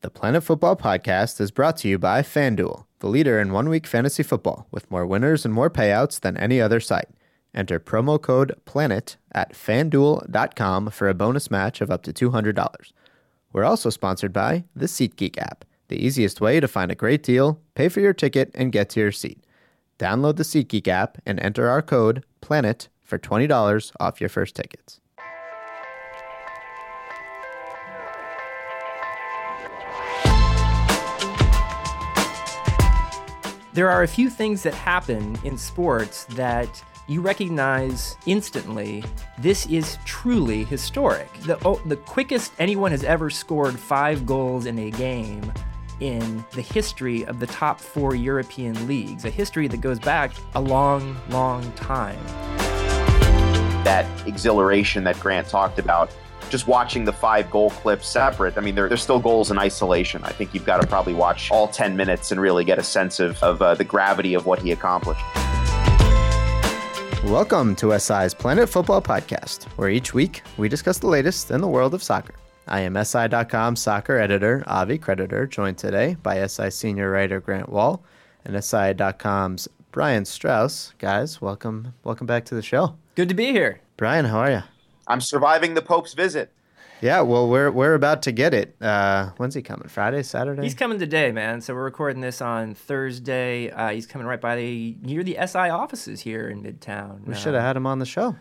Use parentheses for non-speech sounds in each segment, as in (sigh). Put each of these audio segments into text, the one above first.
The Planet Football Podcast is brought to you by FanDuel, the leader in one week fantasy football, with more winners and more payouts than any other site. Enter promo code PLANET at fanduel.com for a bonus match of up to $200. We're also sponsored by the SeatGeek app, the easiest way to find a great deal, pay for your ticket, and get to your seat. Download the SeatGeek app and enter our code PLANET for $20 off your first tickets. There are a few things that happen in sports that you recognize instantly this is truly historic. The, oh, the quickest anyone has ever scored five goals in a game in the history of the top four European leagues, a history that goes back a long, long time. That exhilaration that Grant talked about just watching the five goal clips separate, I mean, there, there's still goals in isolation. I think you've got to probably watch all 10 minutes and really get a sense of, of uh, the gravity of what he accomplished. Welcome to SI's Planet Football Podcast, where each week we discuss the latest in the world of soccer. I am SI.com soccer editor Avi Creditor, joined today by SI senior writer Grant Wahl and SI.com's Brian Straus. Guys, welcome welcome back to the show. Good to be here. Brian, how are you? I'm surviving the Pope's visit. Yeah, well, we're we're about to get it. Uh, when's he coming? Friday, Saturday? He's coming today, man. So we're recording this on Thursday. Uh, he's coming right by the near the SI offices here in Midtown. We should have had him on the show.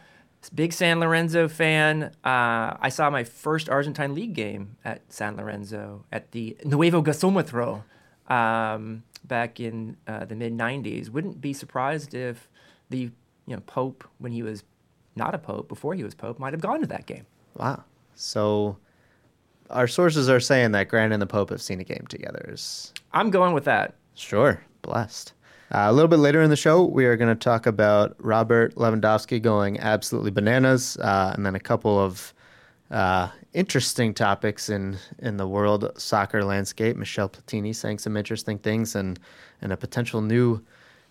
Big San Lorenzo fan. Uh, I saw my first Argentine league game at San Lorenzo at the Nuevo Gasometro um, back in uh, the mid '90s. Wouldn't be surprised if the you know Pope, when he was not a pope, before he was pope, might have gone to that game. Wow. So our sources are saying that Grant and the Pope have seen a game together. I'm going with that. Sure. Blessed. Uh, a little bit later in the show, we are going to talk about Robert Lewandowski going absolutely bananas, uh, and then a couple of uh, interesting topics in in the world soccer landscape. Michel Platini saying some interesting things, and and a potential new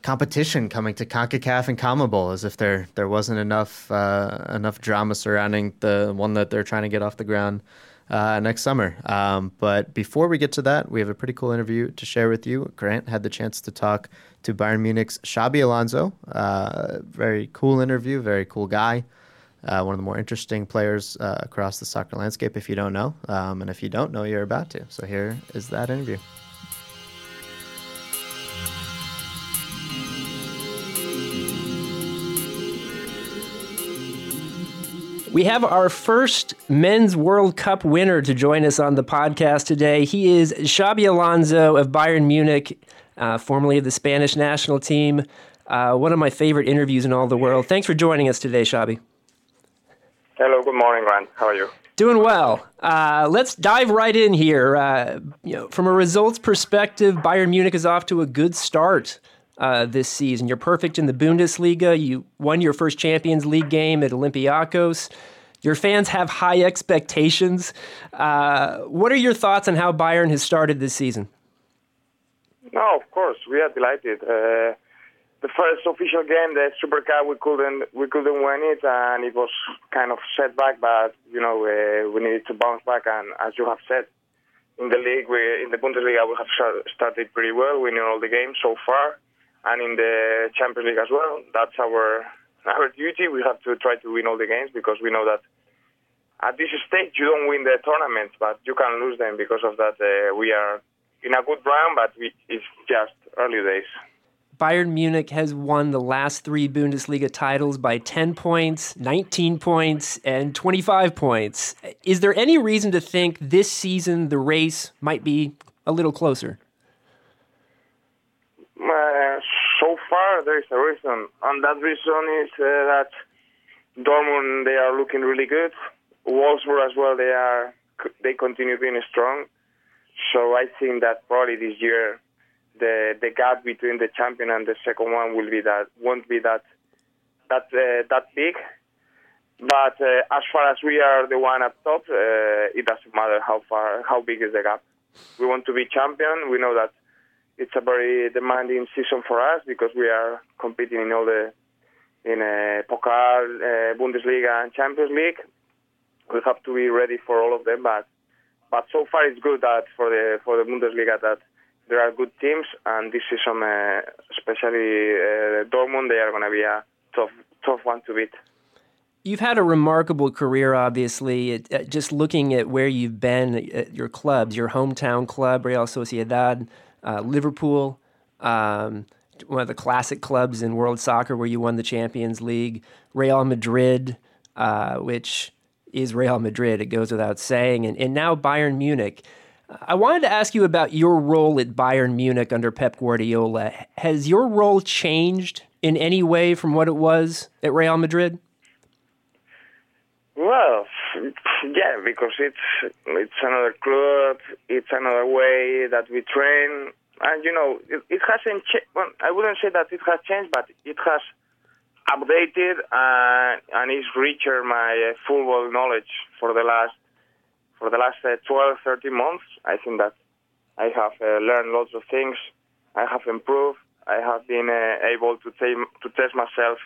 competition coming to CONCACAF and CONMEBOL, as if there there wasn't enough uh, enough drama surrounding the one that they're trying to get off the ground uh, next summer. Um, but before we get to that, we have a pretty cool interview to share with you. Grant had the chance to talk to Bayern Munich's Xabi Alonso. Uh, very cool interview, very cool guy. Uh, one of the more interesting players uh, across the soccer landscape, if you don't know. Um, and if you don't know, you're about to. So here is that interview. We have our first men's World Cup winner to join us on the podcast today. He is Xabi Alonso of Bayern Munich, uh, formerly of the Spanish national team. Uh, one of my favorite interviews in all the world. Thanks for joining us today, Xabi. Hello, good morning, Ryan. How are you? Doing well. Uh, let's dive right in here. Uh, you know, from a results perspective, Bayern Munich is off to a good start uh, this season. You're perfect in the Bundesliga. You won your first Champions League game at Olympiacos. Your fans have high expectations. Uh, what are your thoughts on how Bayern has started this season? No, of course we are delighted. Uh, the first official game, the Super Cup, we couldn't we couldn't win it, and it was kind of setback. But you know uh, we needed to bounce back, and as you have said, in the league, we in the Bundesliga, we have started pretty well, We winning all the games so far and in the Champions League as well. That's our (laughs) our duty. We have to try to win all the games because we know that at this stage you don't win the tournaments, but you can lose them because of that. Uh, we are in a good run, but we, it's just early days. Bayern Munich has won the last three Bundesliga titles by 10 points, 19 points, and 25 points. Is there any reason to think this season the race might be a little closer? Uh, so far, there is a reason, and that reason is uh, that Dortmund they are looking really good. Wolfsburg as well, they are they continue being strong. So I think that probably this year the the gap between the champion and the second one will be that won't be that that uh, that big. But uh, as far as we are the one up top, uh, it doesn't matter how far how big is the gap. We want to be champion. We know that it's a very demanding season for us because we are competing in all the in uh, Pokal, uh, Bundesliga, and Champions League. We have to be ready for all of them, but but so far it's good that for the for the Bundesliga that there are good teams, and this season, uh, especially uh, Dortmund, they are going to be a tough, tough one to beat. You've had a remarkable career, obviously. It, uh, just looking at where you've been at your clubs, your hometown club, Real Sociedad, uh, Liverpool, um, one of the classic clubs in world soccer where you won the Champions League, Real Madrid, uh, which is Real Madrid, it goes without saying, and, and now Bayern Munich. I wanted to ask you about your role at Bayern Munich under Pep Guardiola. Has your role changed in any way from what it was at Real Madrid? Well, yeah, because it's it's another club, it's another way that we train, and you know it, it hasn't. Cha- well, I wouldn't say that it has changed, but it has updated uh, and it's richer my uh, football knowledge for the last for the last uh, 12, 13 months, I think that I have uh, learned lots of things. I have improved. I have been uh, able to, t- to test myself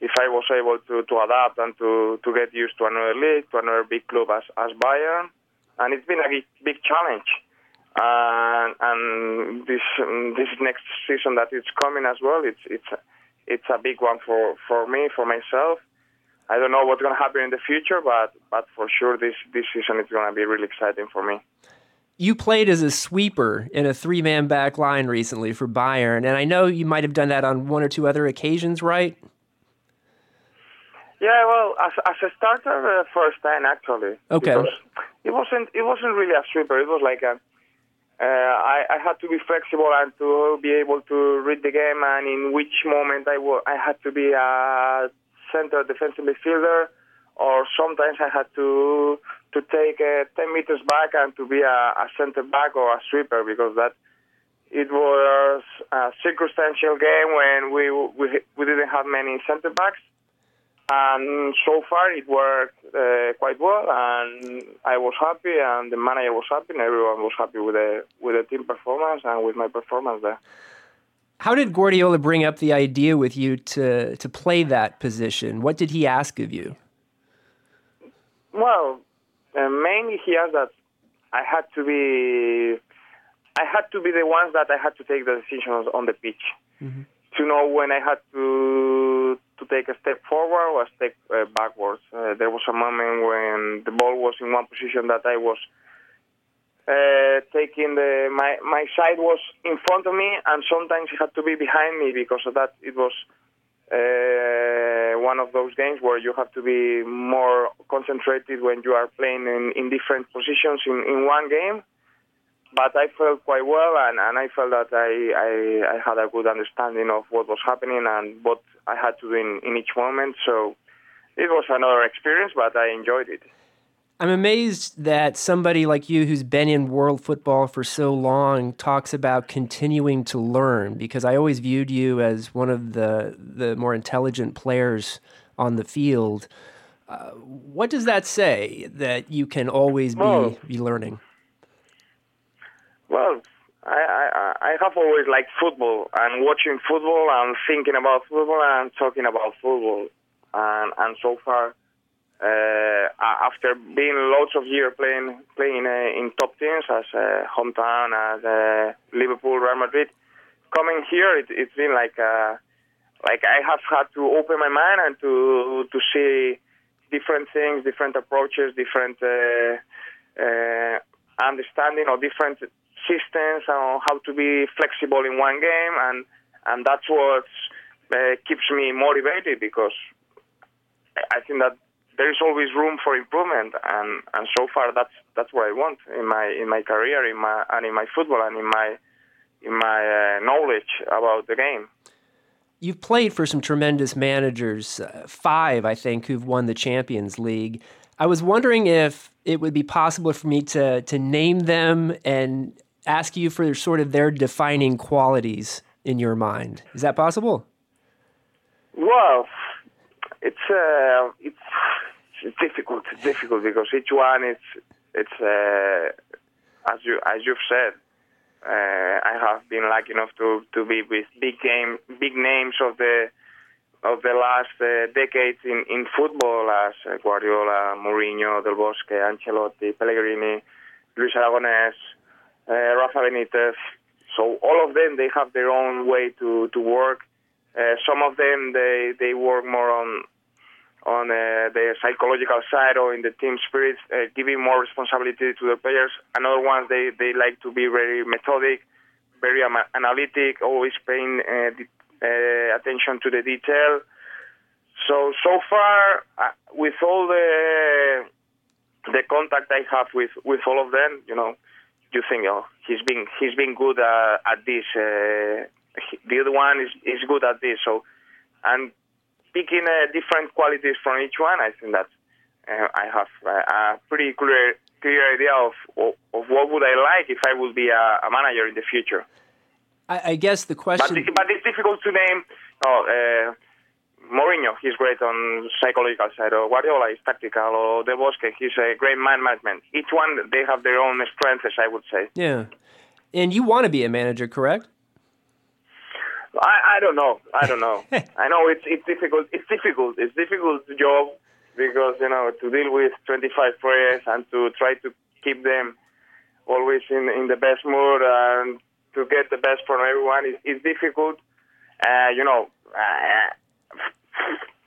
if I was able to, to adapt and to, to get used to another league, to another big club as, as Bayern. And it's been a big, big challenge. And this this next season that is coming as well, it's it's it's a big one for, for me, for myself. I don't know what's going to happen in the future, but but for sure this this season is going to be really exciting for me. You played as a sweeper in a three-man back line recently for Bayern, and I know you might have done that on one or two other occasions, right? Yeah, well, as, as a starter, uh, first time actually. Okay. It wasn't it wasn't really a sweeper. It was like a. Uh, I, I had to be flexible and to be able to read the game, and in which moment I, w- I had to be a center defensive midfielder, or sometimes I had to to take uh, 10 meters back and to be a, a center back or a sweeper because that it was a circumstantial game when we we, we didn't have many center backs. And so far it worked uh, quite well, and I was happy, and the manager was happy, and everyone was happy with the with the team performance and with my performance there. How did Guardiola bring up the idea with you to to play that position? What did he ask of you? Well, uh, mainly he asked that I had to be I had to be the ones that I had to take the decisions on the pitch. Mm-hmm. To know when I had to to take a step forward or a step uh, backwards. Uh, there was a moment when the ball was in one position that I was uh, taking the my my side was in front of me, and sometimes it had to be behind me because of that. It was uh, one of those games where you have to be more concentrated when you are playing in, in different positions in, in one game. But I felt quite well, and, and I felt that I, I, I had a good understanding of what was happening and what I had to do in, in each moment. So it was another experience, but I enjoyed it. I'm amazed that somebody like you who's been in world football for so long talks about continuing to learn because I always viewed you as one of the the more intelligent players on the field. Uh, what does that say that you can always be, well, be learning? Well, I, I, I have always liked football and watching football and thinking about football and talking about football. And, and so far, uh, after being lots of years playing playing uh, in top teams as uh, hometown as uh, Liverpool, Real Madrid, coming here it, has been like uh, like I have had to open my mind and to to see different things, different approaches, different uh, understanding or different systems and how to be flexible in one game, and and that's what uh, keeps me motivated because I think that there is always room for improvement, and, and so far that's that's what I want in my in my career, in my and in my football, and in my in my uh, knowledge about the game. You've played for some tremendous managers, uh, five I think, who've won the Champions League. I was wondering if it would be possible for me to to name them and ask you for sort of their defining qualities in your mind. Is that possible? Well, it's uh, it's it's difficult. It's difficult because each one it's it's uh, as you as you've said. Uh, I have been lucky enough to, to be with big game big names of the of the last uh, decades in, in football as Guardiola, Mourinho, Del Bosque, Ancelotti, Pellegrini, Luis Aragonés, Rafa Benitez. So all of them they have their own way to to work. Uh, some of them they they work more on on uh, the psychological side or in the team spirit, uh, giving more responsibility to the players. Another ones they, they like to be very methodic, very analytic, always paying uh, uh, attention to the detail. So so far, uh, with all the the contact I have with, with all of them, you know, you think, oh, he's been he's been good uh, at this. the other one is is good at this. So, and picking uh, different qualities from each one, I think that uh, I have uh, a pretty clear clear idea of, of, of what would I like if I would be a, a manager in the future. I, I, guess the question, but, but it's difficult to name. Oh, uh, Mourinho, he's great on psychological side. Or Guardiola is tactical. Or De Bosque, he's a great man management. Each one, they have their own strengths, I would say. Yeah, and you want to be a manager, correct? I, I don't know. I don't know. (laughs) I know it's it's difficult. It's difficult. It's difficult job because you know to deal with 25 players and to try to keep them always in in the best mood and to get the best from everyone is, is difficult. Uh, you know, uh,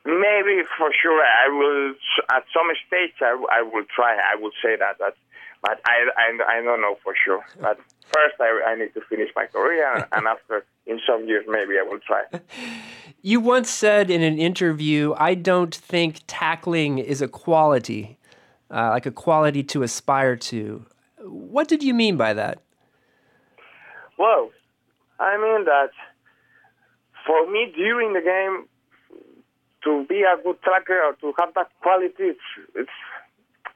maybe for sure I will at some stage I, I will try. I would say that, but but I, I, I don't know for sure. But first I, I need to finish my career, and after in some years maybe I will try. You once said in an interview, "I don't think tackling is a quality, uh, like a quality to aspire to." What did you mean by that? Well, I mean that for me during the game to be a good tracker or to have that quality, it's, it's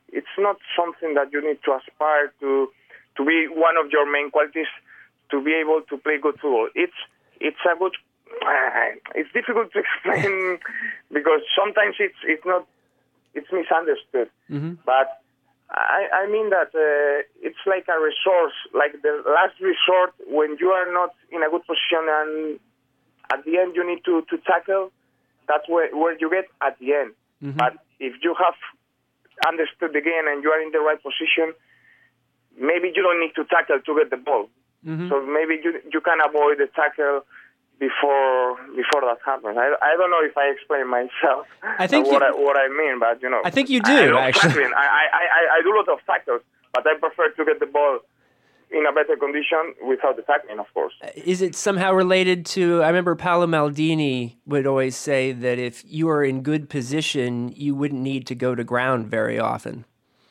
it's not something that you need to aspire to to be one of your main qualities to be able to play good football. It's it's a good. Uh, (sighs) it's difficult to (laughs) explain because sometimes it's it's not it's misunderstood. Mm-hmm. But I, I mean that uh, it's like a resource, like the last resort when you are not in a good position and at the end you need to, to tackle. That's where, where you get at the end. Mm-hmm. But if you have understood the game and you are in the right position, maybe you don't need to tackle to get the ball. Mm-hmm. So maybe you you can avoid the tackle before before that happens. I, I don't know if I explain myself. I think what you, I what I mean, but you know. I think you do I actually. I, I, I I do a lot of tackles, but I prefer to get the ball in a better condition without the tackling, of course. Uh, is it somehow related to? I remember Paolo Maldini would always say that if you are in good position, you wouldn't need to go to ground very often.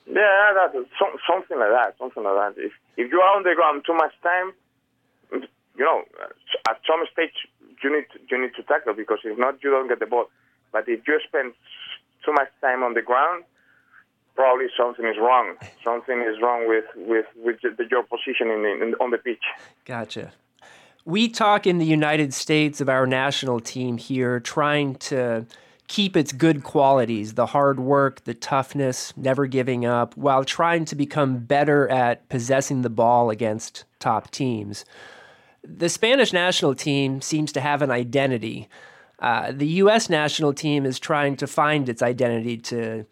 Yeah, that, something like that. Something like that. If if you are on the ground too much time, you know, at some stage you need to, you need to tackle because if not, you don't get the ball. But if you spend too much time on the ground, probably something is wrong. Something is wrong with with with the, your position in, in, on the pitch. Gotcha. We talk in the United States of our national team here, trying to keep its good qualities the hard work, the toughness, never giving up, while trying to become better at possessing the ball against top teams. The Spanish national team seems to have an identity. Uh, the U.S. national team is trying to find its identity to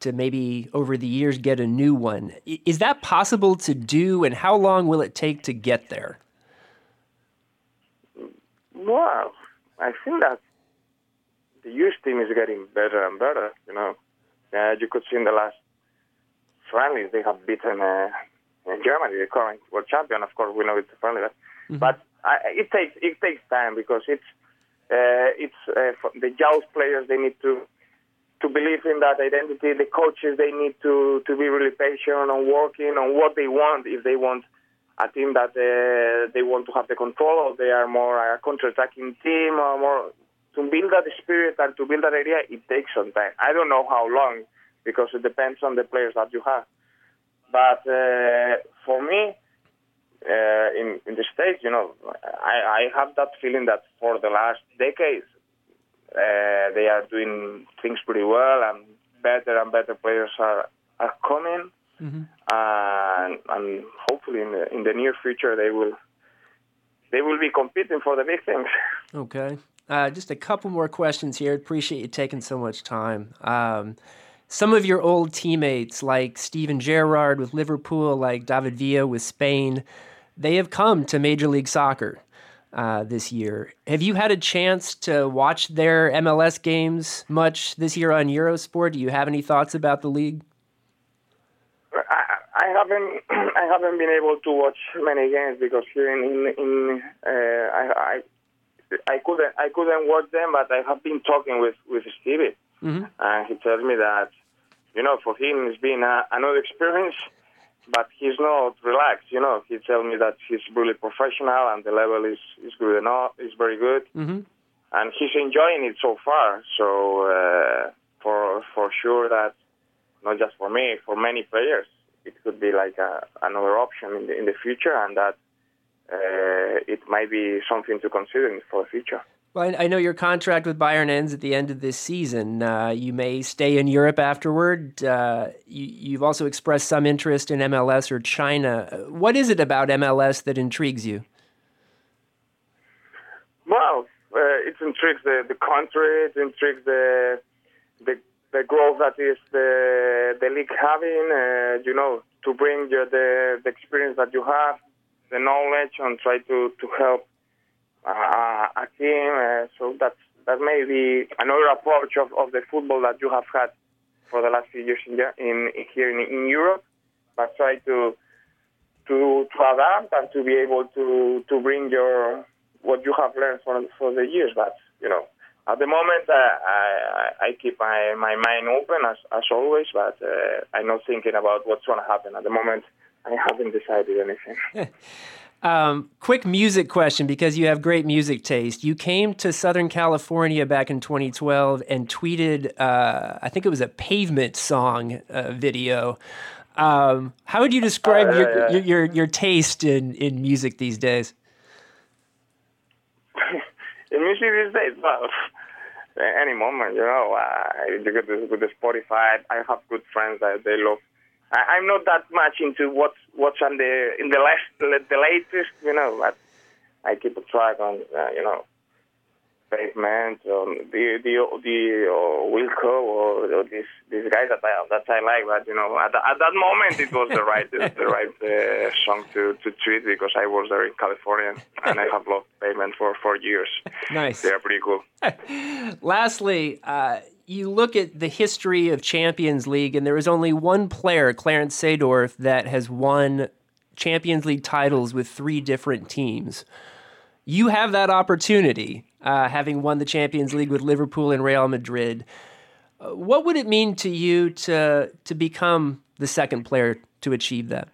to maybe over the years get a new one. Is that possible to do, and how long will it take to get there? Well, I think that the youth team is getting better and better. You know, Uh, you could see in the last friendlies they have beaten uh, Germany, the current world champion. Of course, we know it's a friendly, mm-hmm. but I, it takes it takes time because it's uh, it's uh, the youth players. They need to to believe in that identity. The coaches they need to to be really patient on working on what they want. If they want a team that uh, they want to have the control, or they are more a counter-attacking team, or more to build that spirit and to build that idea, it takes some time. I don't know how long because it depends on the players that you have. But uh, for me, uh, in in the states, you know, I, I have that feeling that for the last decades uh, they are doing things pretty well, and better and better players are are coming, mm-hmm. and and hopefully in the in the near future they will they will be competing for the big things. (laughs) Okay. Uh, just a couple more questions here. Appreciate you taking so much time. Um, some of your old teammates, like Steven Gerrard with Liverpool, like David Villa with Spain, they have come to Major League Soccer uh, this year. Have you had a chance to watch their MLS games much this year on Eurosport? Do you have any thoughts about the league? I, I haven't. (clears throat) I haven't been able to watch many games because here in in, in uh, I, I I couldn't I couldn't watch them, but I have been talking with with Stevie, mm-hmm. and he tells me that you know for him it's been a, another experience, but he's not relaxed. You know, he tells me that he's really professional and the level is is good enough, is very good, mm-hmm. and he's enjoying it so far. So uh, for for sure that not just for me, for many players, it could be like a, another option in the in the future, and that uh, it might be something to consider for the future. Well, I know your contract with Bayern ends at the end of this season. Uh, you may stay in Europe afterward. Uh, you, have also expressed some interest in MLS or China. What is it about MLS that intrigues you? Well, uh, it intrigues the, the country. It intrigues the the, the growth that is the the league having. Uh, you know, to bring you the the experience that you have the knowledge and try to to help uh, a team. Uh, so that's that may be another approach of, of the football that you have had for the last few years in, in here in, in Europe, but try to to to adapt and to be able to to bring your what you have learned for for the years. But you know, at the moment, uh, I I keep my my mind open as as always, but uh, I'm not thinking about what's going to happen at the moment. I haven't decided anything. (laughs) um, quick music question because you have great music taste. You came to Southern California back in 2012 and tweeted, uh, I think it was a pavement song uh, video. Um, how would you describe uh, your, your, your, your taste in, in music these days? (laughs) in music these days, well, (laughs) any moment, you know, uh, you get this, with the Spotify. I have good friends that they love I, am not that much into what's what's on the in the last the latest, you know. But I keep a track on, uh, you know, pavement, um, the the the uh, Wilco or, or this this guy that I that I like. But you know, at, at that moment, it was the right the, (laughs) the right uh, song to to tweet because I was there in California and I have loved pavement for four years. (laughs) Nice, they're pretty cool. (laughs) Lastly. Uh, you look at the history of Champions League, and there is only one player, Clarence Seedorf, that has won Champions League titles with three different teams. You have that opportunity, uh, having won the Champions League with Liverpool and Real Madrid. Uh, what would it mean to you to to become the second player to achieve that?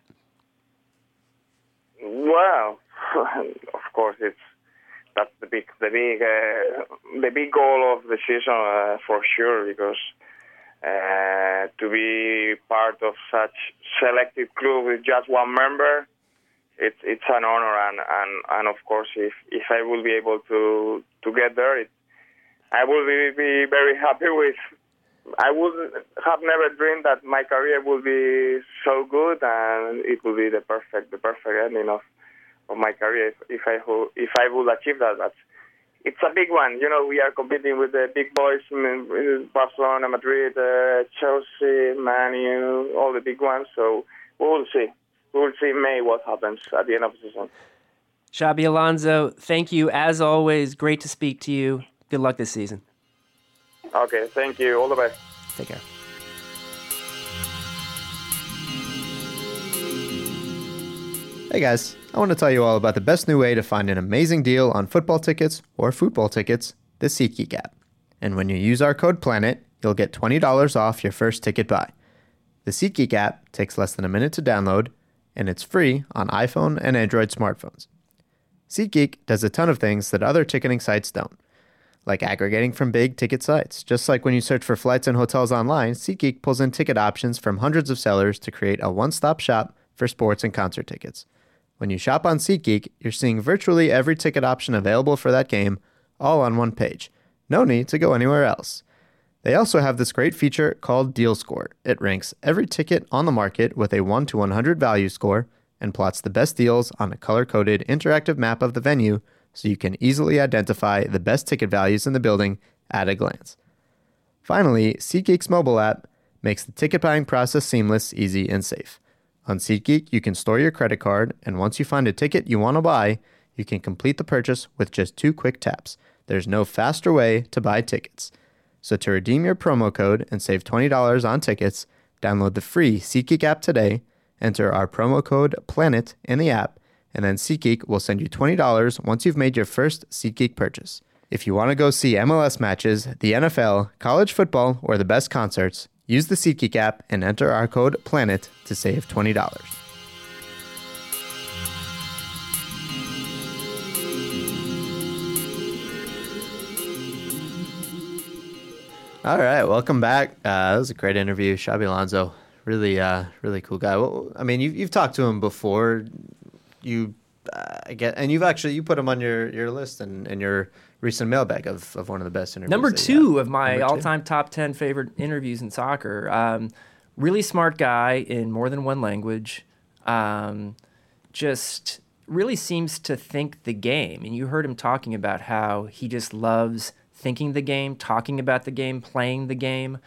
Well, (laughs) of course, it's that's the big the big uh, the big goal of the season uh, for sure because uh, to be part of such selected club with just one member it's it's an honor and, and, and of course if, if I will be able to to get there it, I will be, be very happy with I would have never dreamed that my career would be so good and it would be the perfect the perfect ending of of my career if, if I if I would achieve that. But it's a big one. You know, we are competing with the big boys in Barcelona, Madrid, uh, Chelsea, Manu, all the big ones. So we will see. We will see in May what happens at the end of the season. Xabi Alonso, thank you as always. Great to speak to you. Good luck this season. Okay, thank you. All the best. Take care. Hey guys, I want to tell you all about the best new way to find an amazing deal on football tickets or football tickets, the SeatGeek app. And when you use our code PLANET, you'll get $20 off your first ticket buy. The SeatGeek app takes less than a minute to download, and it's free on iPhone and Android smartphones. SeatGeek does a ton of things that other ticketing sites don't, like aggregating from big ticket sites. Just like when you search for flights and hotels online, SeatGeek pulls in ticket options from hundreds of sellers to create a one stop shop for sports and concert tickets. When you shop on SeatGeek, you're seeing virtually every ticket option available for that game all on one page. No need to go anywhere else. They also have this great feature called Deal Score. It ranks every ticket on the market with a 1 to 100 value score and plots the best deals on a color coded interactive map of the venue so you can easily identify the best ticket values in the building at a glance. Finally, SeatGeek's mobile app makes the ticket buying process seamless, easy, and safe. On SeatGeek, you can store your credit card, and once you find a ticket you want to buy, you can complete the purchase with just two quick taps. There's no faster way to buy tickets. So to redeem your promo code and save $20 on tickets, download the free SeatGeek app today, enter our promo code PLANET in the app, and then SeatGeek will send you $20 once you've made your first SeatGeek purchase. If you want to go see MLS matches, the NFL, college football, or the best concerts, use the SeatGeek app and enter our code PLANET to save $20. All right, welcome back. Uh, that was a great interview, Xabi Alonso. Really, uh, really cool guy. Well, I mean, you've, you've talked to him before. You, uh, I get, and you've actually you put him on your, your list and, and your recent mailbag of, of one of the best interviews. Number two of my two. all-time top ten favorite interviews in soccer. Um, really smart guy in more than one language. Um, just really seems to think the game. And you heard him talking about how he just loves thinking the game, talking about the game, playing the game.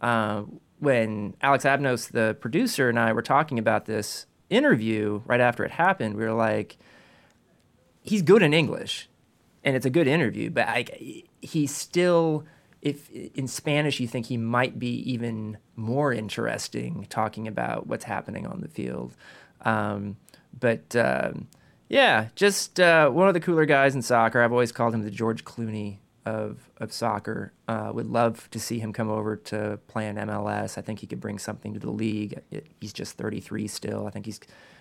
Uh, when Alex Abnos, the producer, and I were talking about this interview right after it happened, we were like, he's good in English, and it's a good interview, but I, he's still, if in Spanish you think he might be even more interesting talking about what's happening on the field. Um, but um, yeah, just uh, one of the cooler guys in soccer. I've always called him the George Clooney of of soccer. Uh, would love to see him come over to play in MLS. I think he could bring something to the league. It, he's just 33 still. I think he's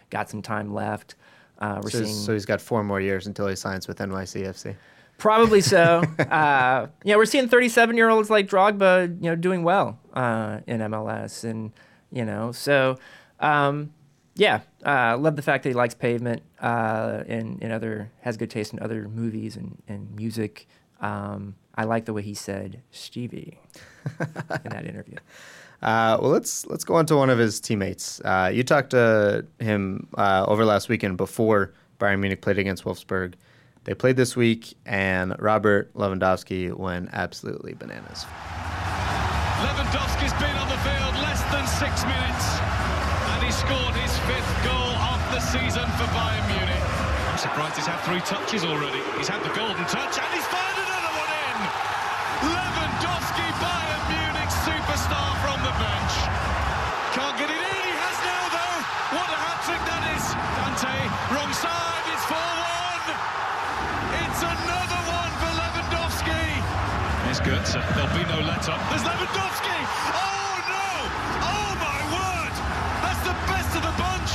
got some time left. Uh, we're So, seeing so he's got four more years until he signs with NYCFC. Probably so. (laughs) uh, yeah, we're seeing 37 year olds like Drogba, you know, doing well uh, in MLS, and you know, so um, yeah, uh, love the fact that he likes pavement uh, and, and other has good taste in other movies and, and music. Um, I like the way he said Stevie (laughs) in that interview. Uh, well, let's let's go on to one of his teammates. Uh, you talked to him uh, over last weekend before Bayern Munich played against Wolfsburg. They played this week, and Robert Lewandowski went absolutely bananas. Lewandowski's been on the field less than six minutes, and he scored his fifth goal of the season for Bayern Munich. I'm surprised he's had three touches already. He's had the golden touch, and he's fired up. There's Lewandowski. Oh no! Oh my word! That's the best of the bunch.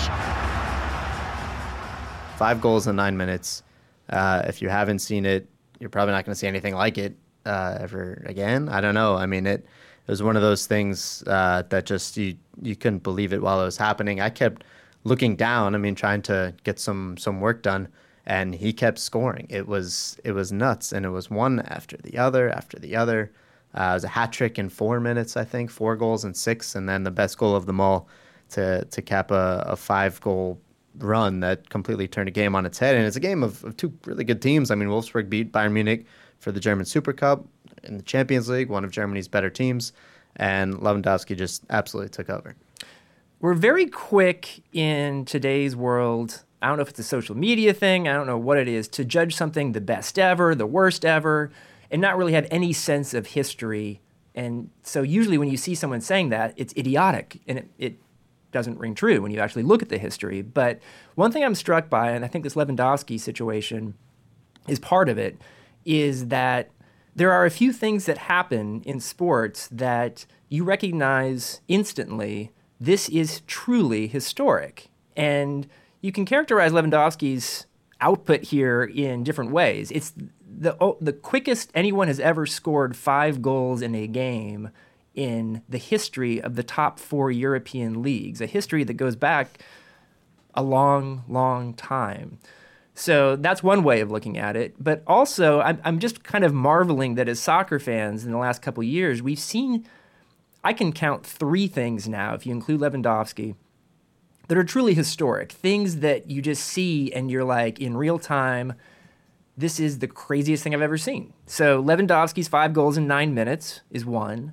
Five goals in nine minutes. Uh, if you haven't seen it, you're probably not going to see anything like it uh, ever again. I don't know. I mean, it, it was one of those things uh, that just you you couldn't believe it while it was happening. I kept looking down. I mean, trying to get some some work done, and he kept scoring. It was it was nuts, and it was one after the other after the other. Uh, it was a hat trick in four minutes, I think, four goals in six, and then the best goal of them all to to cap a, a five goal run that completely turned a game on its head. And it's a game of, of two really good teams. I mean, Wolfsburg beat Bayern Munich for the German Super Cup in the Champions League, one of Germany's better teams, and Lewandowski just absolutely took over. We're very quick in today's world. I don't know if it's a social media thing, I don't know what it is, to judge something the best ever, the worst ever, and not really have any sense of history. And so usually when you see someone saying that, it's idiotic and it, it doesn't ring true when you actually look at the history. But one thing I'm struck by, and I think this Lewandowski situation is part of it, is that there are a few things that happen in sports that you recognize instantly this is truly historic. And you can characterize Lewandowski's output here in different ways. It's the, oh, the quickest anyone has ever scored five goals in a game in the history of the top four European leagues, a history that goes back a long, long time. So that's one way of looking at it. But also, I'm, I'm just kind of marveling that as soccer fans in the last couple years, we've seen, I can count three things now, if you include Lewandowski, that are truly historic. Things that you just see and you're like, in real time, this is the craziest thing I've ever seen. So Lewandowski's five goals in nine minutes is one.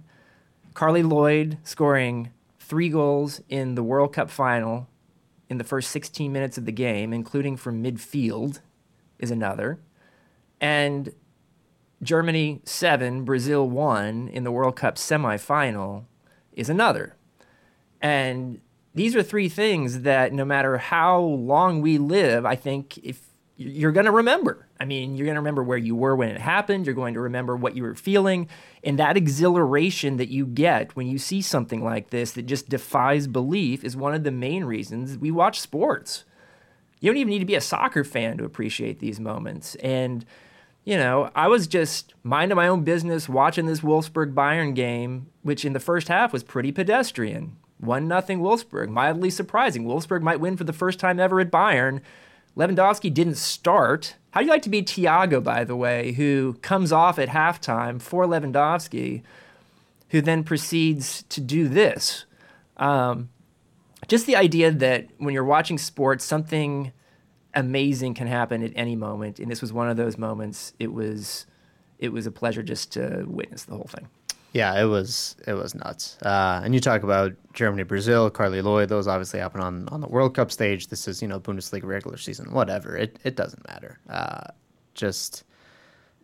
Carli Lloyd scoring three goals in the World Cup final in the first 16 minutes of the game, including from midfield, is another. And Germany 7, Brazil 1 in the World Cup semifinal is another. And these are three things that no matter how long we live, I think if you're going to remember. I mean, you're going to remember where you were when it happened. You're going to remember what you were feeling. And that exhilaration that you get when you see something like this that just defies belief is one of the main reasons we watch sports. You don't even need to be a soccer fan to appreciate these moments. And, you know, I was just minding my own business watching this Wolfsburg Bayern game, which in the first half was pretty pedestrian. 1 nothing Wolfsburg, mildly surprising. Wolfsburg might win for the first time ever at Bayern Lewandowski didn't start. How do you like to be Thiago, by the way, who comes off at halftime for Lewandowski, who then proceeds to do this? Um, just the idea that when you're watching sports, something amazing can happen at any moment, and this was one of those moments. It was, it was a pleasure just to witness the whole thing. Yeah, it was it was nuts. Uh, and you talk about Germany, Brazil, Carli Lloyd. Those obviously happen on, on the World Cup stage. This is you know Bundesliga regular season. Whatever. It it doesn't matter. Uh, just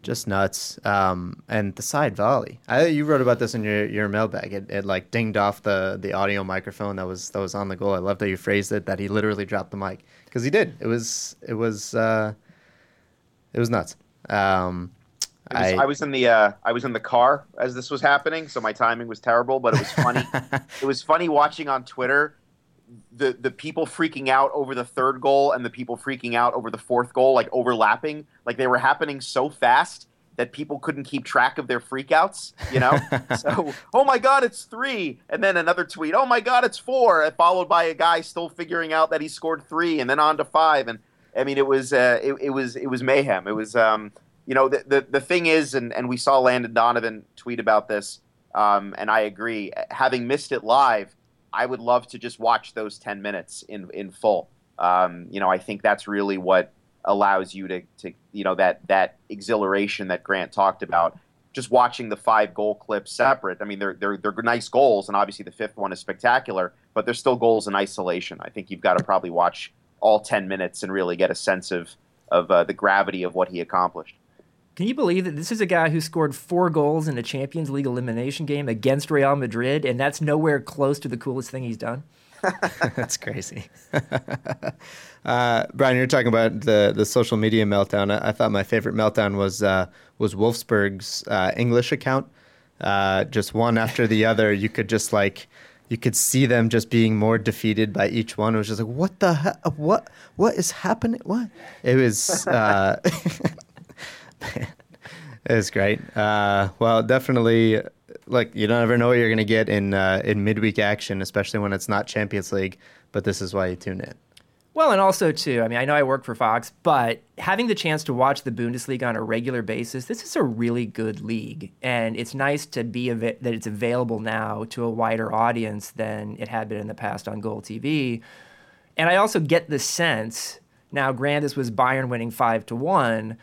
just nuts. Um, and the side volley. I, you wrote about this in your, your mailbag. It, it like dinged off the, the audio microphone that was that was on the goal. I love that you phrased it that he literally dropped the mic because he did. It was it was uh, it was nuts. Um, I, I, was in the uh, I was in the car as this was happening, so my timing was terrible, but it was funny. (laughs) it was funny watching on Twitter the the people freaking out over the third goal and the people freaking out over the fourth goal, like overlapping, like they were happening so fast that people couldn't keep track of their freakouts. You know, (laughs) so oh my god, it's three, and then another tweet, oh my god, it's four, followed by a guy still figuring out that he scored three, and then on to five, and I mean, it was uh, it, it was it was mayhem. It was um, you know, the, the, the thing is, and, and we saw Landon Donovan tweet about this, um, and I agree. Having missed it live, I would love to just watch those 10 minutes in, in full. Um, you know, I think that's really what allows you to, to, you know, that, that exhilaration that Grant talked about. Just watching the five goal clips separate. I mean, they're, they're, they're nice goals, and obviously the fifth one is spectacular, but they're still goals in isolation. I think you've got to probably watch all 10 minutes and really get a sense of, of uh, the gravity of what he accomplished. Can you believe that this is a guy who scored four goals in a Champions League elimination game against Real Madrid, and that's nowhere close to the coolest thing he's done? (laughs) that's crazy. (laughs) uh, Brian, you're talking about the, the social media meltdown. I, I thought my favorite meltdown was uh, was Wolfsburg's uh, English account. Uh, just one after the other, you could just like you could see them just being more defeated by each one. It was just like, what the he- what what is happening? What it was. Uh, (laughs) (laughs) it was great. Uh, well, definitely. Like you don't ever know what you're going to get in uh, in midweek action, especially when it's not Champions League. But this is why you tune in. Well, and also too, I mean, I know I work for Fox, but having the chance to watch the Bundesliga on a regular basis, this is a really good league, and it's nice to be av- that it's available now to a wider audience than it had been in the past on GolTV. And I also get the sense now, granted, this was Bayern winning five to one,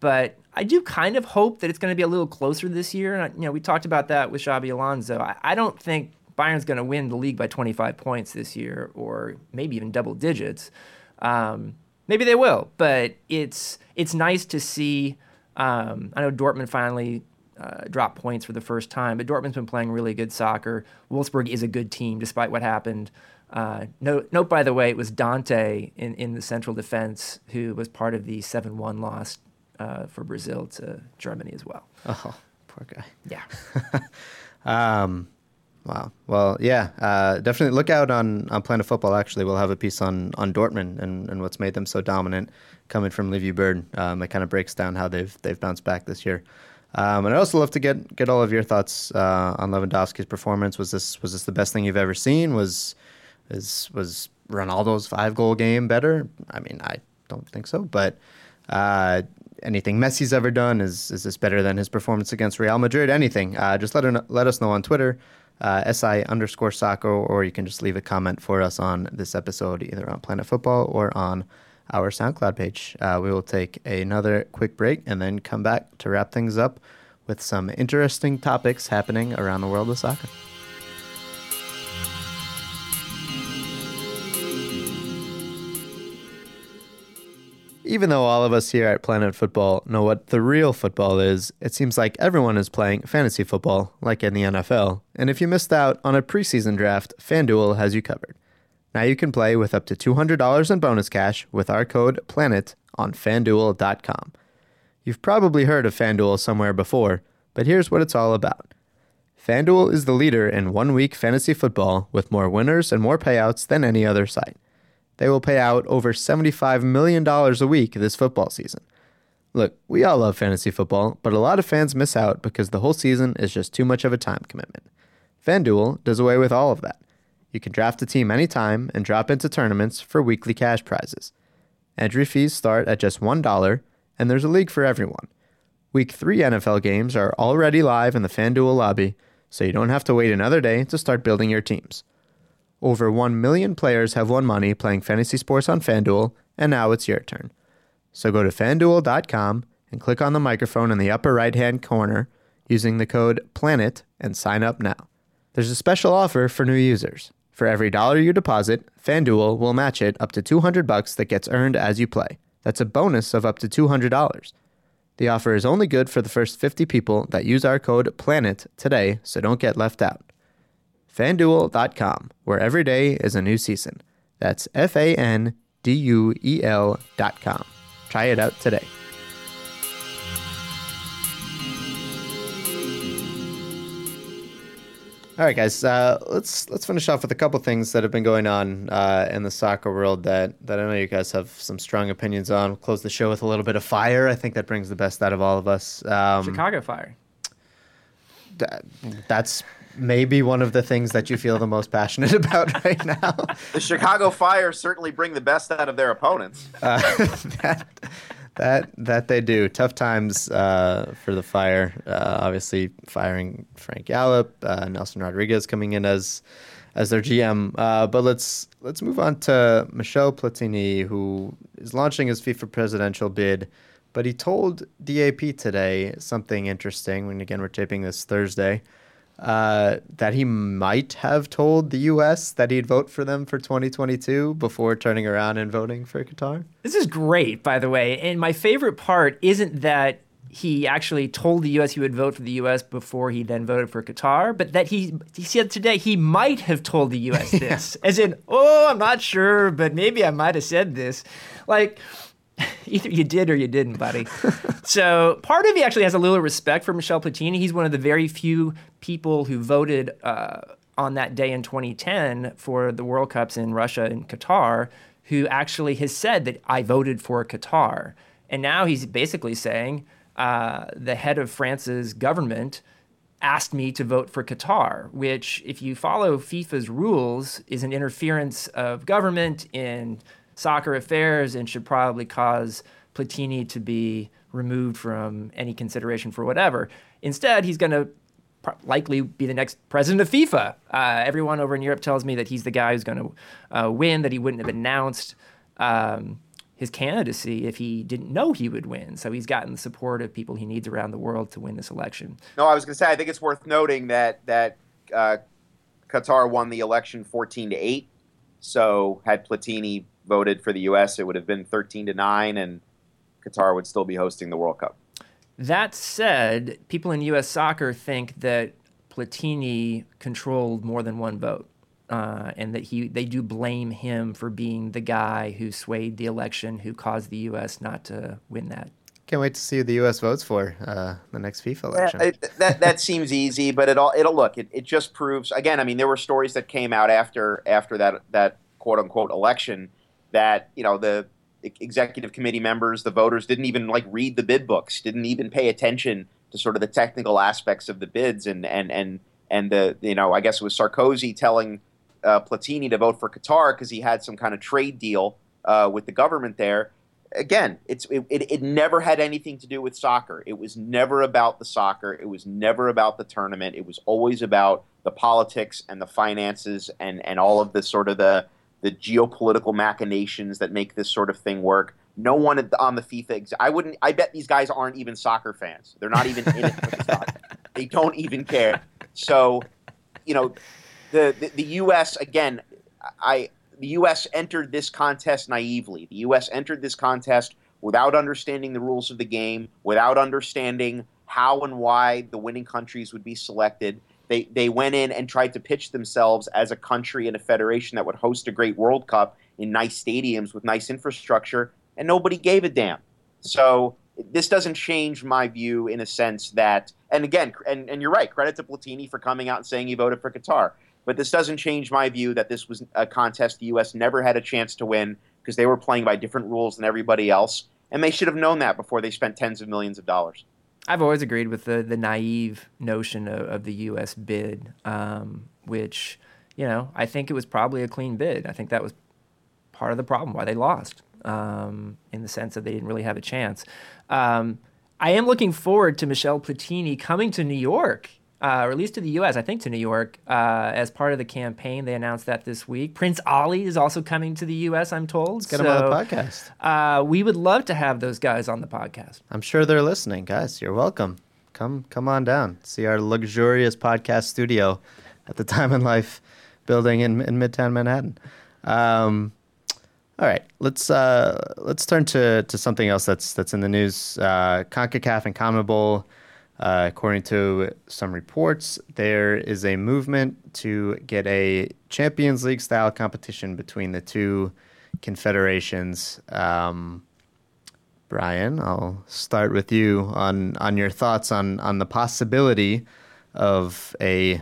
but I do kind of hope that it's going to be a little closer this year. And, you know, we talked about that with Xabi Alonso. I, I don't think Bayern's going to win the league by 25 points this year, or maybe even double digits. Um, maybe they will, but it's it's nice to see. Um, I know Dortmund finally uh, dropped points for the first time, but Dortmund's been playing really good soccer. Wolfsburg is a good team, despite what happened Uh, note, note, by the way, it was Dante in, in the central defense who was part of the 7 1 loss uh, for Brazil to Germany as well. Oh, poor guy. Yeah. (laughs) um, wow. Well, yeah, uh, definitely look out on, on Planet Football. Actually, we'll have a piece on, on Dortmund and, and what's made them so dominant coming from Liviu Bird. Um, it kind of breaks down how they've they've bounced back this year. Um, and I'd also love to get get all of your thoughts uh, on Lewandowski's performance. Was this was this the best thing you've ever seen? Was is was Ronaldo's five goal game better? I mean, I don't think so. But uh, anything Messi's ever done is is this better than his performance against Real Madrid? Anything? Uh, just let her, let us know on Twitter. Uh, SI underscore soccer, or you can just leave a comment for us on this episode, either on Planet Football or on our SoundCloud page. Uh, we will take another quick break and then come back to wrap things up with some interesting topics happening around the world of soccer. Even though all of us here at Planet Football know what the real football is, it seems like everyone is playing fantasy football, like in the NFL. And if you missed out on a preseason draft, FanDuel has you covered. Now you can play with up to $200 in bonus cash with our code PLANET on fanduel.com. You've probably heard of FanDuel somewhere before, but here's what it's all about. FanDuel is the leader in one week fantasy football with more winners and more payouts than any other site. They will pay out over $75 million a week this football season. Look, we all love fantasy football, but a lot of fans miss out because the whole season is just too much of a time commitment. FanDuel does away with all of that. You can draft a team anytime and drop into tournaments for weekly cash prizes. Entry fees start at just $1, and there's a league for everyone. Week 3 NFL games are already live in the FanDuel lobby, so you don't have to wait another day to start building your teams. Over 1 million players have won money playing fantasy sports on FanDuel, and now it's your turn. So go to fanduel.com and click on the microphone in the upper right hand corner using the code PLANET and sign up now. There's a special offer for new users. For every dollar you deposit, FanDuel will match it up to 200 bucks that gets earned as you play. That's a bonus of up to $200. The offer is only good for the first 50 people that use our code PLANET today, so don't get left out. FanDuel.com, where every day is a new season. That's F A N D U E L.com. Try it out today. All right, guys. Uh, let's let's finish off with a couple things that have been going on uh, in the soccer world that that I know you guys have some strong opinions on. We'll close the show with a little bit of fire. I think that brings the best out of all of us. Um, Chicago Fire. That, that's maybe one of the things that you feel the most passionate (laughs) about right now. The Chicago Fire certainly bring the best out of their opponents. Uh, (laughs) that, that that they do. Tough times uh, for the Fire. Uh, obviously, firing Frank Yallop, uh, Nelson Rodriguez coming in as as their GM. Uh, but let's let's move on to Michel Platini, who is launching his FIFA presidential bid. But he told the AP today something interesting. When again, we're taping this Thursday uh, that he might have told the U.S. that he'd vote for them for 2022 before turning around and voting for Qatar? This is great, by the way. And my favorite part isn't that he actually told the U.S. he would vote for the U.S. before he then voted for Qatar, but that he he said today he might have told the U.S. (laughs) this, yeah. as in, oh, I'm not sure, but maybe I might have said this, like. (laughs) Either you did or you didn't, buddy. (laughs) so part of me actually has a little respect for Michel Platini. He's one of the very few people who voted uh, on that day in 2010 for the World Cups in Russia and Qatar who actually has said that I voted for Qatar. And now he's basically saying uh, the head of France's government asked me to vote for Qatar, which, if you follow FIFA's rules, is an interference of government in soccer affairs and should probably cause Platini to be removed from any consideration for whatever. Instead, he's going to likely be the next president of FIFA. Uh, everyone over in Europe tells me that he's the guy who's going to uh, win, that he wouldn't have announced um, his candidacy if he didn't know he would win. So he's gotten the support of people he needs around the world to win this election. No, I was going to say, I think it's worth noting that, that uh, Qatar won the election 14 to 8. So had Platini voted for the U.S., it would have been 13 to 9, and Qatar would still be hosting the World Cup. That said, people in U.S. soccer think that Platini controlled more than one vote. uh, and that he they do blame him for being the guy who swayed the election, who caused the U.S. not to win that. Can't wait to see who the U.S. votes for uh, the next FIFA election. Yeah, it, that that seems easy, but it all it'll look it, it just proves again. I mean, there were stories that came out after after that that quote unquote election that you know the executive committee members, the voters didn't even like read the bid books, didn't even pay attention to sort of the technical aspects of the bids, and and and and the you know I guess it was Sarkozy telling uh, Platini to vote for Qatar because he had some kind of trade deal uh, with the government there. Again, it's it, it, it never had anything to do with soccer. It was never about the soccer. It was never about the tournament. It was always about the politics and the finances and and all of the sort of the the geopolitical machinations that make this sort of thing work. No one on the FIFA. I wouldn't. I bet these guys aren't even soccer fans. They're not even in it. (laughs) They don't even care. So, you know, the, the, the U.S. again, I the U.S. entered this contest naively. The U.S. entered this contest without understanding the rules of the game, without understanding how and why the winning countries would be selected. They they went in and tried to pitch themselves as a country and a federation that would host a great World Cup in nice stadiums with nice infrastructure, and nobody gave a damn. So this doesn't change my view in a sense that, and again, and, and you're right, credit to Platini for coming out and saying he voted for Qatar. But this doesn't change my view that this was a contest the U.S. never had a chance to win because they were playing by different rules than everybody else, and they should have known that before they spent tens of millions of dollars. I've always agreed with the the naive notion of, of the U.S. bid, um, which you know I think it was probably a clean bid. I think that was part of the problem why they lost, um, in the sense that they didn't really have a chance. Um, I am looking forward to Michel Platini coming to New York uh, least to the U.S., I think to New York, uh, as part of the campaign. They announced that this week. Prince Ali is also coming to the U.S., I'm told. Get so, him on the podcast. Uh, we would love to have those guys on the podcast. I'm sure they're listening. Guys, you're welcome. Come, come on down. See our luxurious podcast studio at the (laughs) Time and Life building in, in Midtown Manhattan. Um, all right, let's uh, let's turn to, to something else that's that's in the news. Uh, Concacaf and CONMEBOL uh, according to some reports, there is a movement to get a Champions League style competition between the two confederations. Um, Brian, I'll start with you on, on your thoughts on, on the possibility of a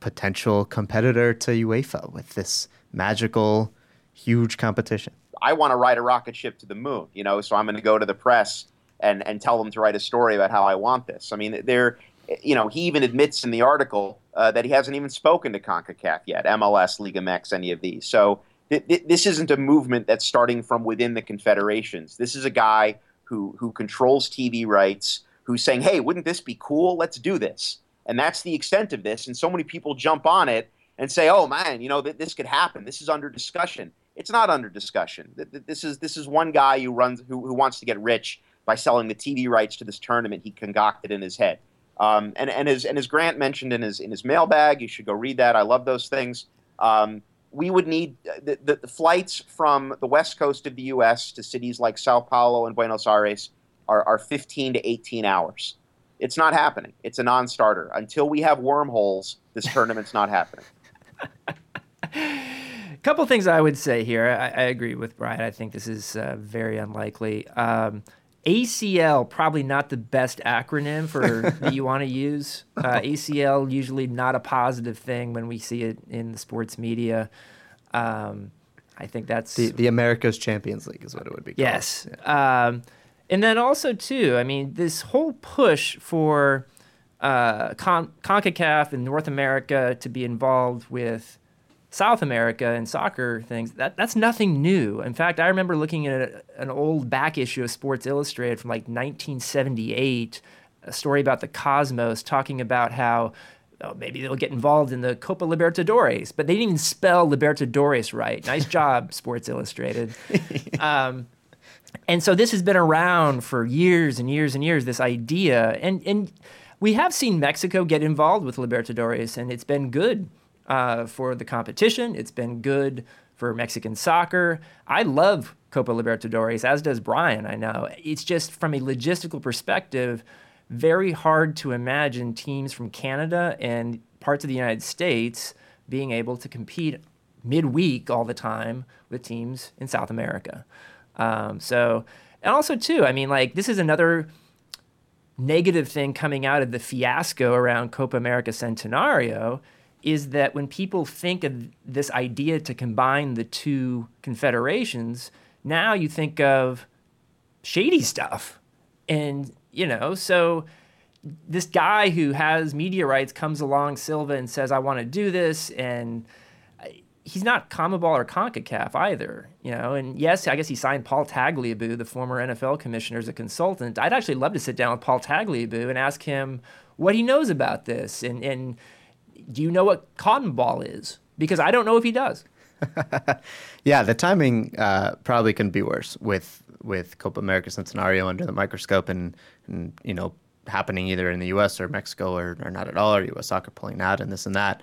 potential competitor to UEFA with this magical, huge competition. I want to ride a rocket ship to the moon, you know, so I'm going to go to the press and and tell them to write a story about how I want this. I mean, they're you know he even admits in the article uh, that he hasn't even spoken to Concacaf yet, MLS, Liga MX, any of these. So th- th- this isn't a movement that's starting from within the confederations. This is a guy who who controls TV rights, who's saying, "Hey, wouldn't this be cool? Let's do this." And that's the extent of this. And so many people jump on it and say, "Oh man, you know th- this could happen. This is under discussion." It's not under discussion. This is this is one guy who runs who, who wants to get rich by selling the TV rights to this tournament he concocted in his head. Um, and, and, as, and as Grant mentioned in his, in his mailbag, you should go read that. I love those things. Um, we would need the, the, the, flights from the west coast of the U.S. to cities like Sao Paulo and Buenos Aires are, are 15 to 18 hours. It's not happening. It's a non starter. Until we have wormholes, this (laughs) tournament's not happening. A (laughs) couple things I would say here. I, I, agree with Brian. I think this is uh, very unlikely. Um, ACL probably not the best acronym for (laughs) that you want to use. Uh, ACL usually not a positive thing when we see it in the sports media. Um, I think that's the the America's Champions League is what it would be. Called. Yes, yeah. um, and then also too. I mean, this whole push for uh, Con- Concacaf in North America to be involved with South America and soccer things, that, that's nothing new. In fact, I remember looking at a, an old back issue of Sports Illustrated from like 1978, a story about the Cosmos talking about how oh, maybe they'll get involved in the Copa Libertadores, but they didn't even spell Libertadores right. Nice (laughs) job, Sports Illustrated. Um, and so this has been around for years and years and years, this idea. And, and we have seen Mexico get involved with Libertadores, and it's been good uh, for the competition. It's been good for Mexican soccer. I love Copa Libertadores, as does Brian, I know. It's just from a logistical perspective, very hard to imagine teams from Canada and parts of the United States being able to compete midweek all the time with teams in South America. Um, so, and also too, I mean, like this is another negative thing coming out of the fiasco around Copa America Centenario is that when people think of this idea to combine the two confederations, now you think of shady stuff. And, you know, so this guy who has media rights comes along, Silva, and says, I want to do this. And he's not CONMEBOL or CONCACAF either, you know. And yes, I guess he signed Paul Tagliabue, the former NFL commissioner, as a consultant. I'd actually love to sit down with Paul Tagliabue and ask him what he knows about this. And, and do you know what cotton ball is? Because I don't know if he does. (laughs) yeah, the timing uh, probably couldn't be worse with with Copa America Centenario under the microscope and, and you know happening either in the U.S. or Mexico or, or not at all, or U.S. soccer pulling out and this and that.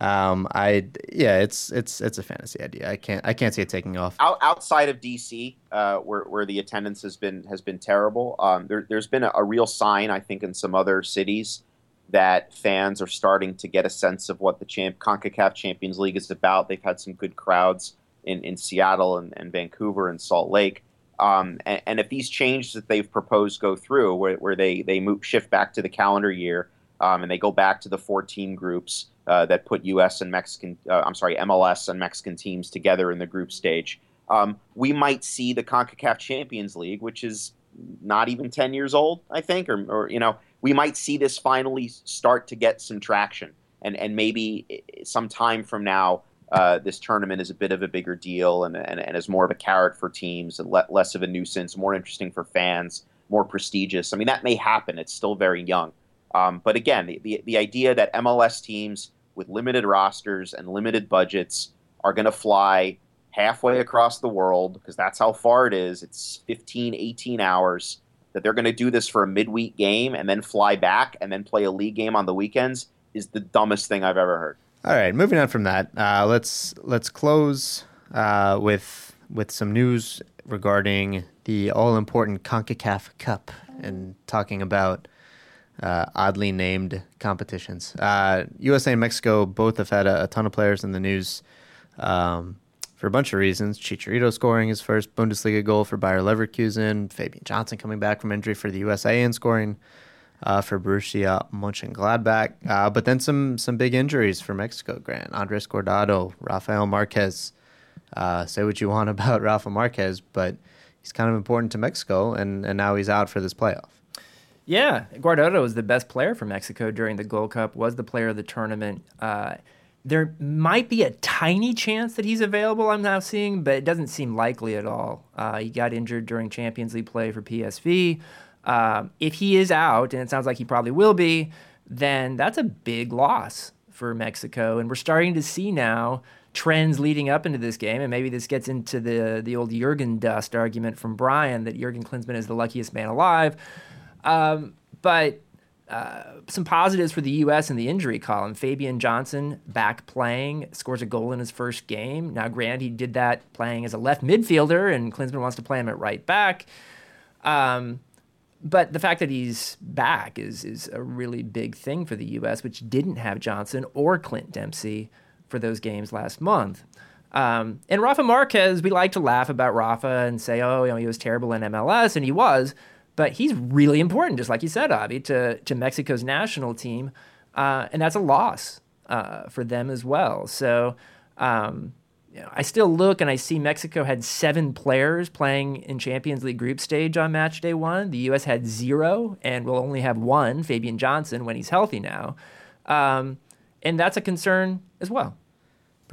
Um, I yeah, it's it's it's a fantasy idea. I can't I can't see it taking off. Out, outside of DC, uh, where where the attendance has been has been terrible, um, there, has been a, a, real sign I think in some other cities that fans are starting to get a sense of what the champ Concacaf Champions League is about. They've had some good crowds in in Seattle and, and Vancouver and Salt Lake. Um, and, and, if these changes that they've proposed go through, where, where they they move, shift back to the calendar year um, and they go back to the 14 groups uh, that put U.S. and Mexican, uh, I'm sorry, MLS and Mexican teams together in the group stage. Um, we might see the CONCACAF Champions League, which is not even 10 years old, I think, or, or you know, we might see this finally start to get some traction. And, and maybe some time from now, uh, this tournament is a bit of a bigger deal and, and, and is more of a carrot for teams and le- less of a nuisance, more interesting for fans, more prestigious. I mean, that may happen. It's still very young. Um, but again, the, the, the idea that MLS teams with limited rosters and limited budgets are going to fly halfway across the world because that's how far it is. It's 15, 18 hours. That they're going to do this for a midweek game and then fly back and then play a league game on the weekends is the dumbest thing I've ever heard. All right, moving on from that, uh, let's let's close uh, with with some news regarding the all important Concacaf Cup and talking about uh, oddly named competitions. Uh, USA and Mexico both have had a, a ton of players in the news um, for a bunch of reasons. Chicharito scoring his first Bundesliga goal for Bayer Leverkusen, Fabian Johnson coming back from injury for the USA and scoring uh, for Borussia Mönchengladbach. Uh, but then some some big injuries for Mexico, Grant. Andres Guardado, Rafael Marquez. Uh, say what you want (laughs) about Rafa Marquez, but he's kind of important to Mexico, and, and now he's out for this playoff. Yeah, Guardado was the best player for Mexico during the Gold Cup. Was the player of the tournament. Uh, there might be a tiny chance that he's available. I'm now seeing, but it doesn't seem likely at all. Uh, he got injured during Champions League play for PSV. Um, if he is out, and it sounds like he probably will be, then that's a big loss for Mexico. And we're starting to see now trends leading up into this game, and maybe this gets into the the old Jurgen dust argument from Brian that Jurgen Klinsmann is the luckiest man alive. Um, but uh, some positives for the U.S. in the injury column. Fabian Johnson back playing, scores a goal in his first game. Now, Grant, he did that playing as a left midfielder, and Klinsmann wants to play him at right back. Um, but the fact that he's back is is a really big thing for the U.S., which didn't have Johnson or Clint Dempsey for those games last month. Um, and Rafa Marquez, we like to laugh about Rafa and say, oh, you know, he was terrible in MLS, and he was but he's really important, just like you said, Avi, to, to Mexico's national team. Uh, and that's a loss uh, for them as well. So um, you know, I still look and I see Mexico had seven players playing in Champions League group stage on match day one. The U.S. had zero and will only have one, Fabian Johnson, when he's healthy now. Um, and that's a concern as well.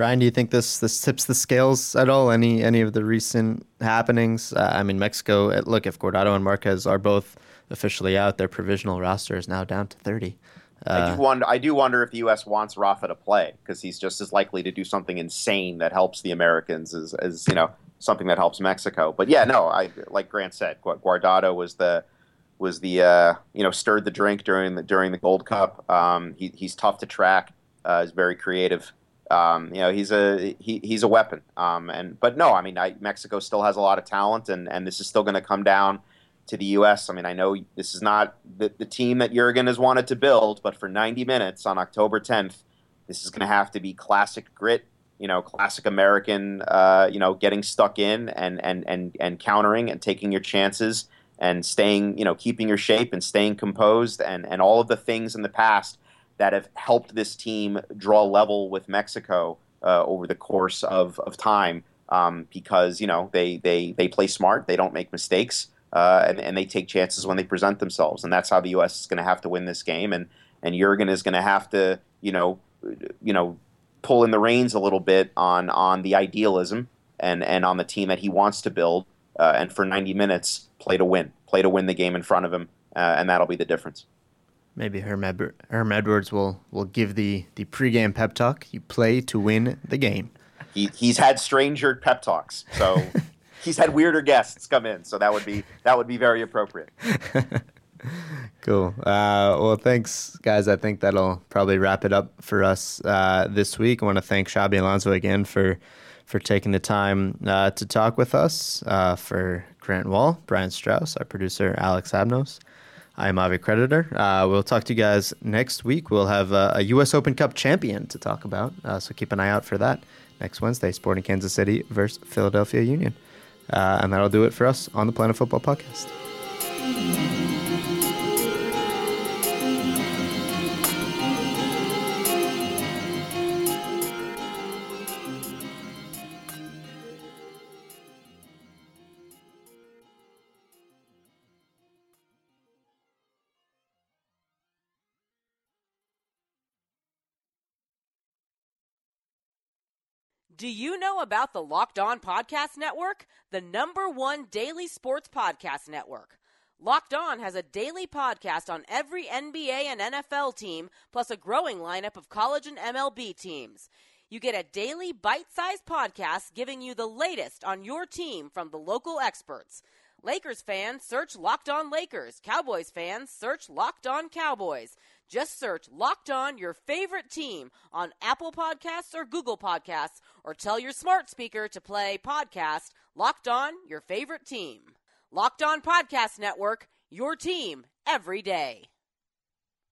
Brian, do you think this this tips the scales at all? Any any of the recent happenings? Uh, I mean, Mexico. Uh, look, if Guardado and Marquez are both officially out, their provisional roster is now down to thirty. Uh, I do wonder. I do wonder if the U.S. wants Rafa to play because he's just as likely to do something insane that helps the Americans as, as you know something that helps Mexico. But yeah, no, I like Grant said, Guardado was the was the uh, you know stirred the drink during the during the Gold Cup. Um, he, he's tough to track. Uh, he's very creative. Um, you know, he's a he, he's a weapon. Um, and but no, I mean, I, Mexico still has a lot of talent, and and this is still going to come down to the U.S. I mean, I know this is not the, the team that Jurgen has wanted to build, but for 90 minutes on October 10th, This is going to have to be classic grit, you know, classic American, uh, you know, getting stuck in and, and, and, and countering and taking your chances and staying, you know, keeping your shape and staying composed and, and all of the things in the past that have helped this team draw level with Mexico uh, over the course of, of time um, because, you know, they, they, they play smart, they don't make mistakes, uh, and, and they take chances when they present themselves. And that's how the U.S. is going to have to win this game. And, and Jurgen is going to have to, you know, you know, pull in the reins a little bit on, on the idealism and, and on the team that he wants to build. Uh, and for 90 minutes, play to win, play to win the game in front of him, uh, and that'll be the difference. Maybe Herm, Ed- Herm Edwards will, will give the, the pregame pep talk. You play to win the game. He, he's had stranger pep talks, so (laughs) he's had weirder guests come in, so that would be that would be very appropriate. (laughs) cool. Uh, well, thanks, guys. I think that'll probably wrap it up for us uh, this week. I want to thank Xabi Alonso again for for taking the time uh, to talk with us. Uh, for Grant Wahl, Brian Straus, our producer, Alex Abnos. I'm Avi Creditor. Uh, we'll talk to you guys next week. We'll have a, a U.S. Open Cup champion to talk about, uh, so keep an eye out for that next Wednesday. Sporting Kansas City versus Philadelphia Union. Uh, and that'll do it for us on the Planet Football Podcast. Do you know about the Locked On Podcast Network? The number one daily sports podcast network. Locked On has a daily podcast on every NBA and NFL team, plus a growing lineup of college and MLB teams. You get a daily bite sized podcast giving you the latest on your team from the local experts. Lakers fans, search Locked On Lakers. Cowboys fans, search Locked On Cowboys. Just search Locked On your favorite team on Apple Podcasts or Google Podcasts, or tell your smart speaker to play podcast Locked On your favorite team. Locked On Podcast Network, your team every day.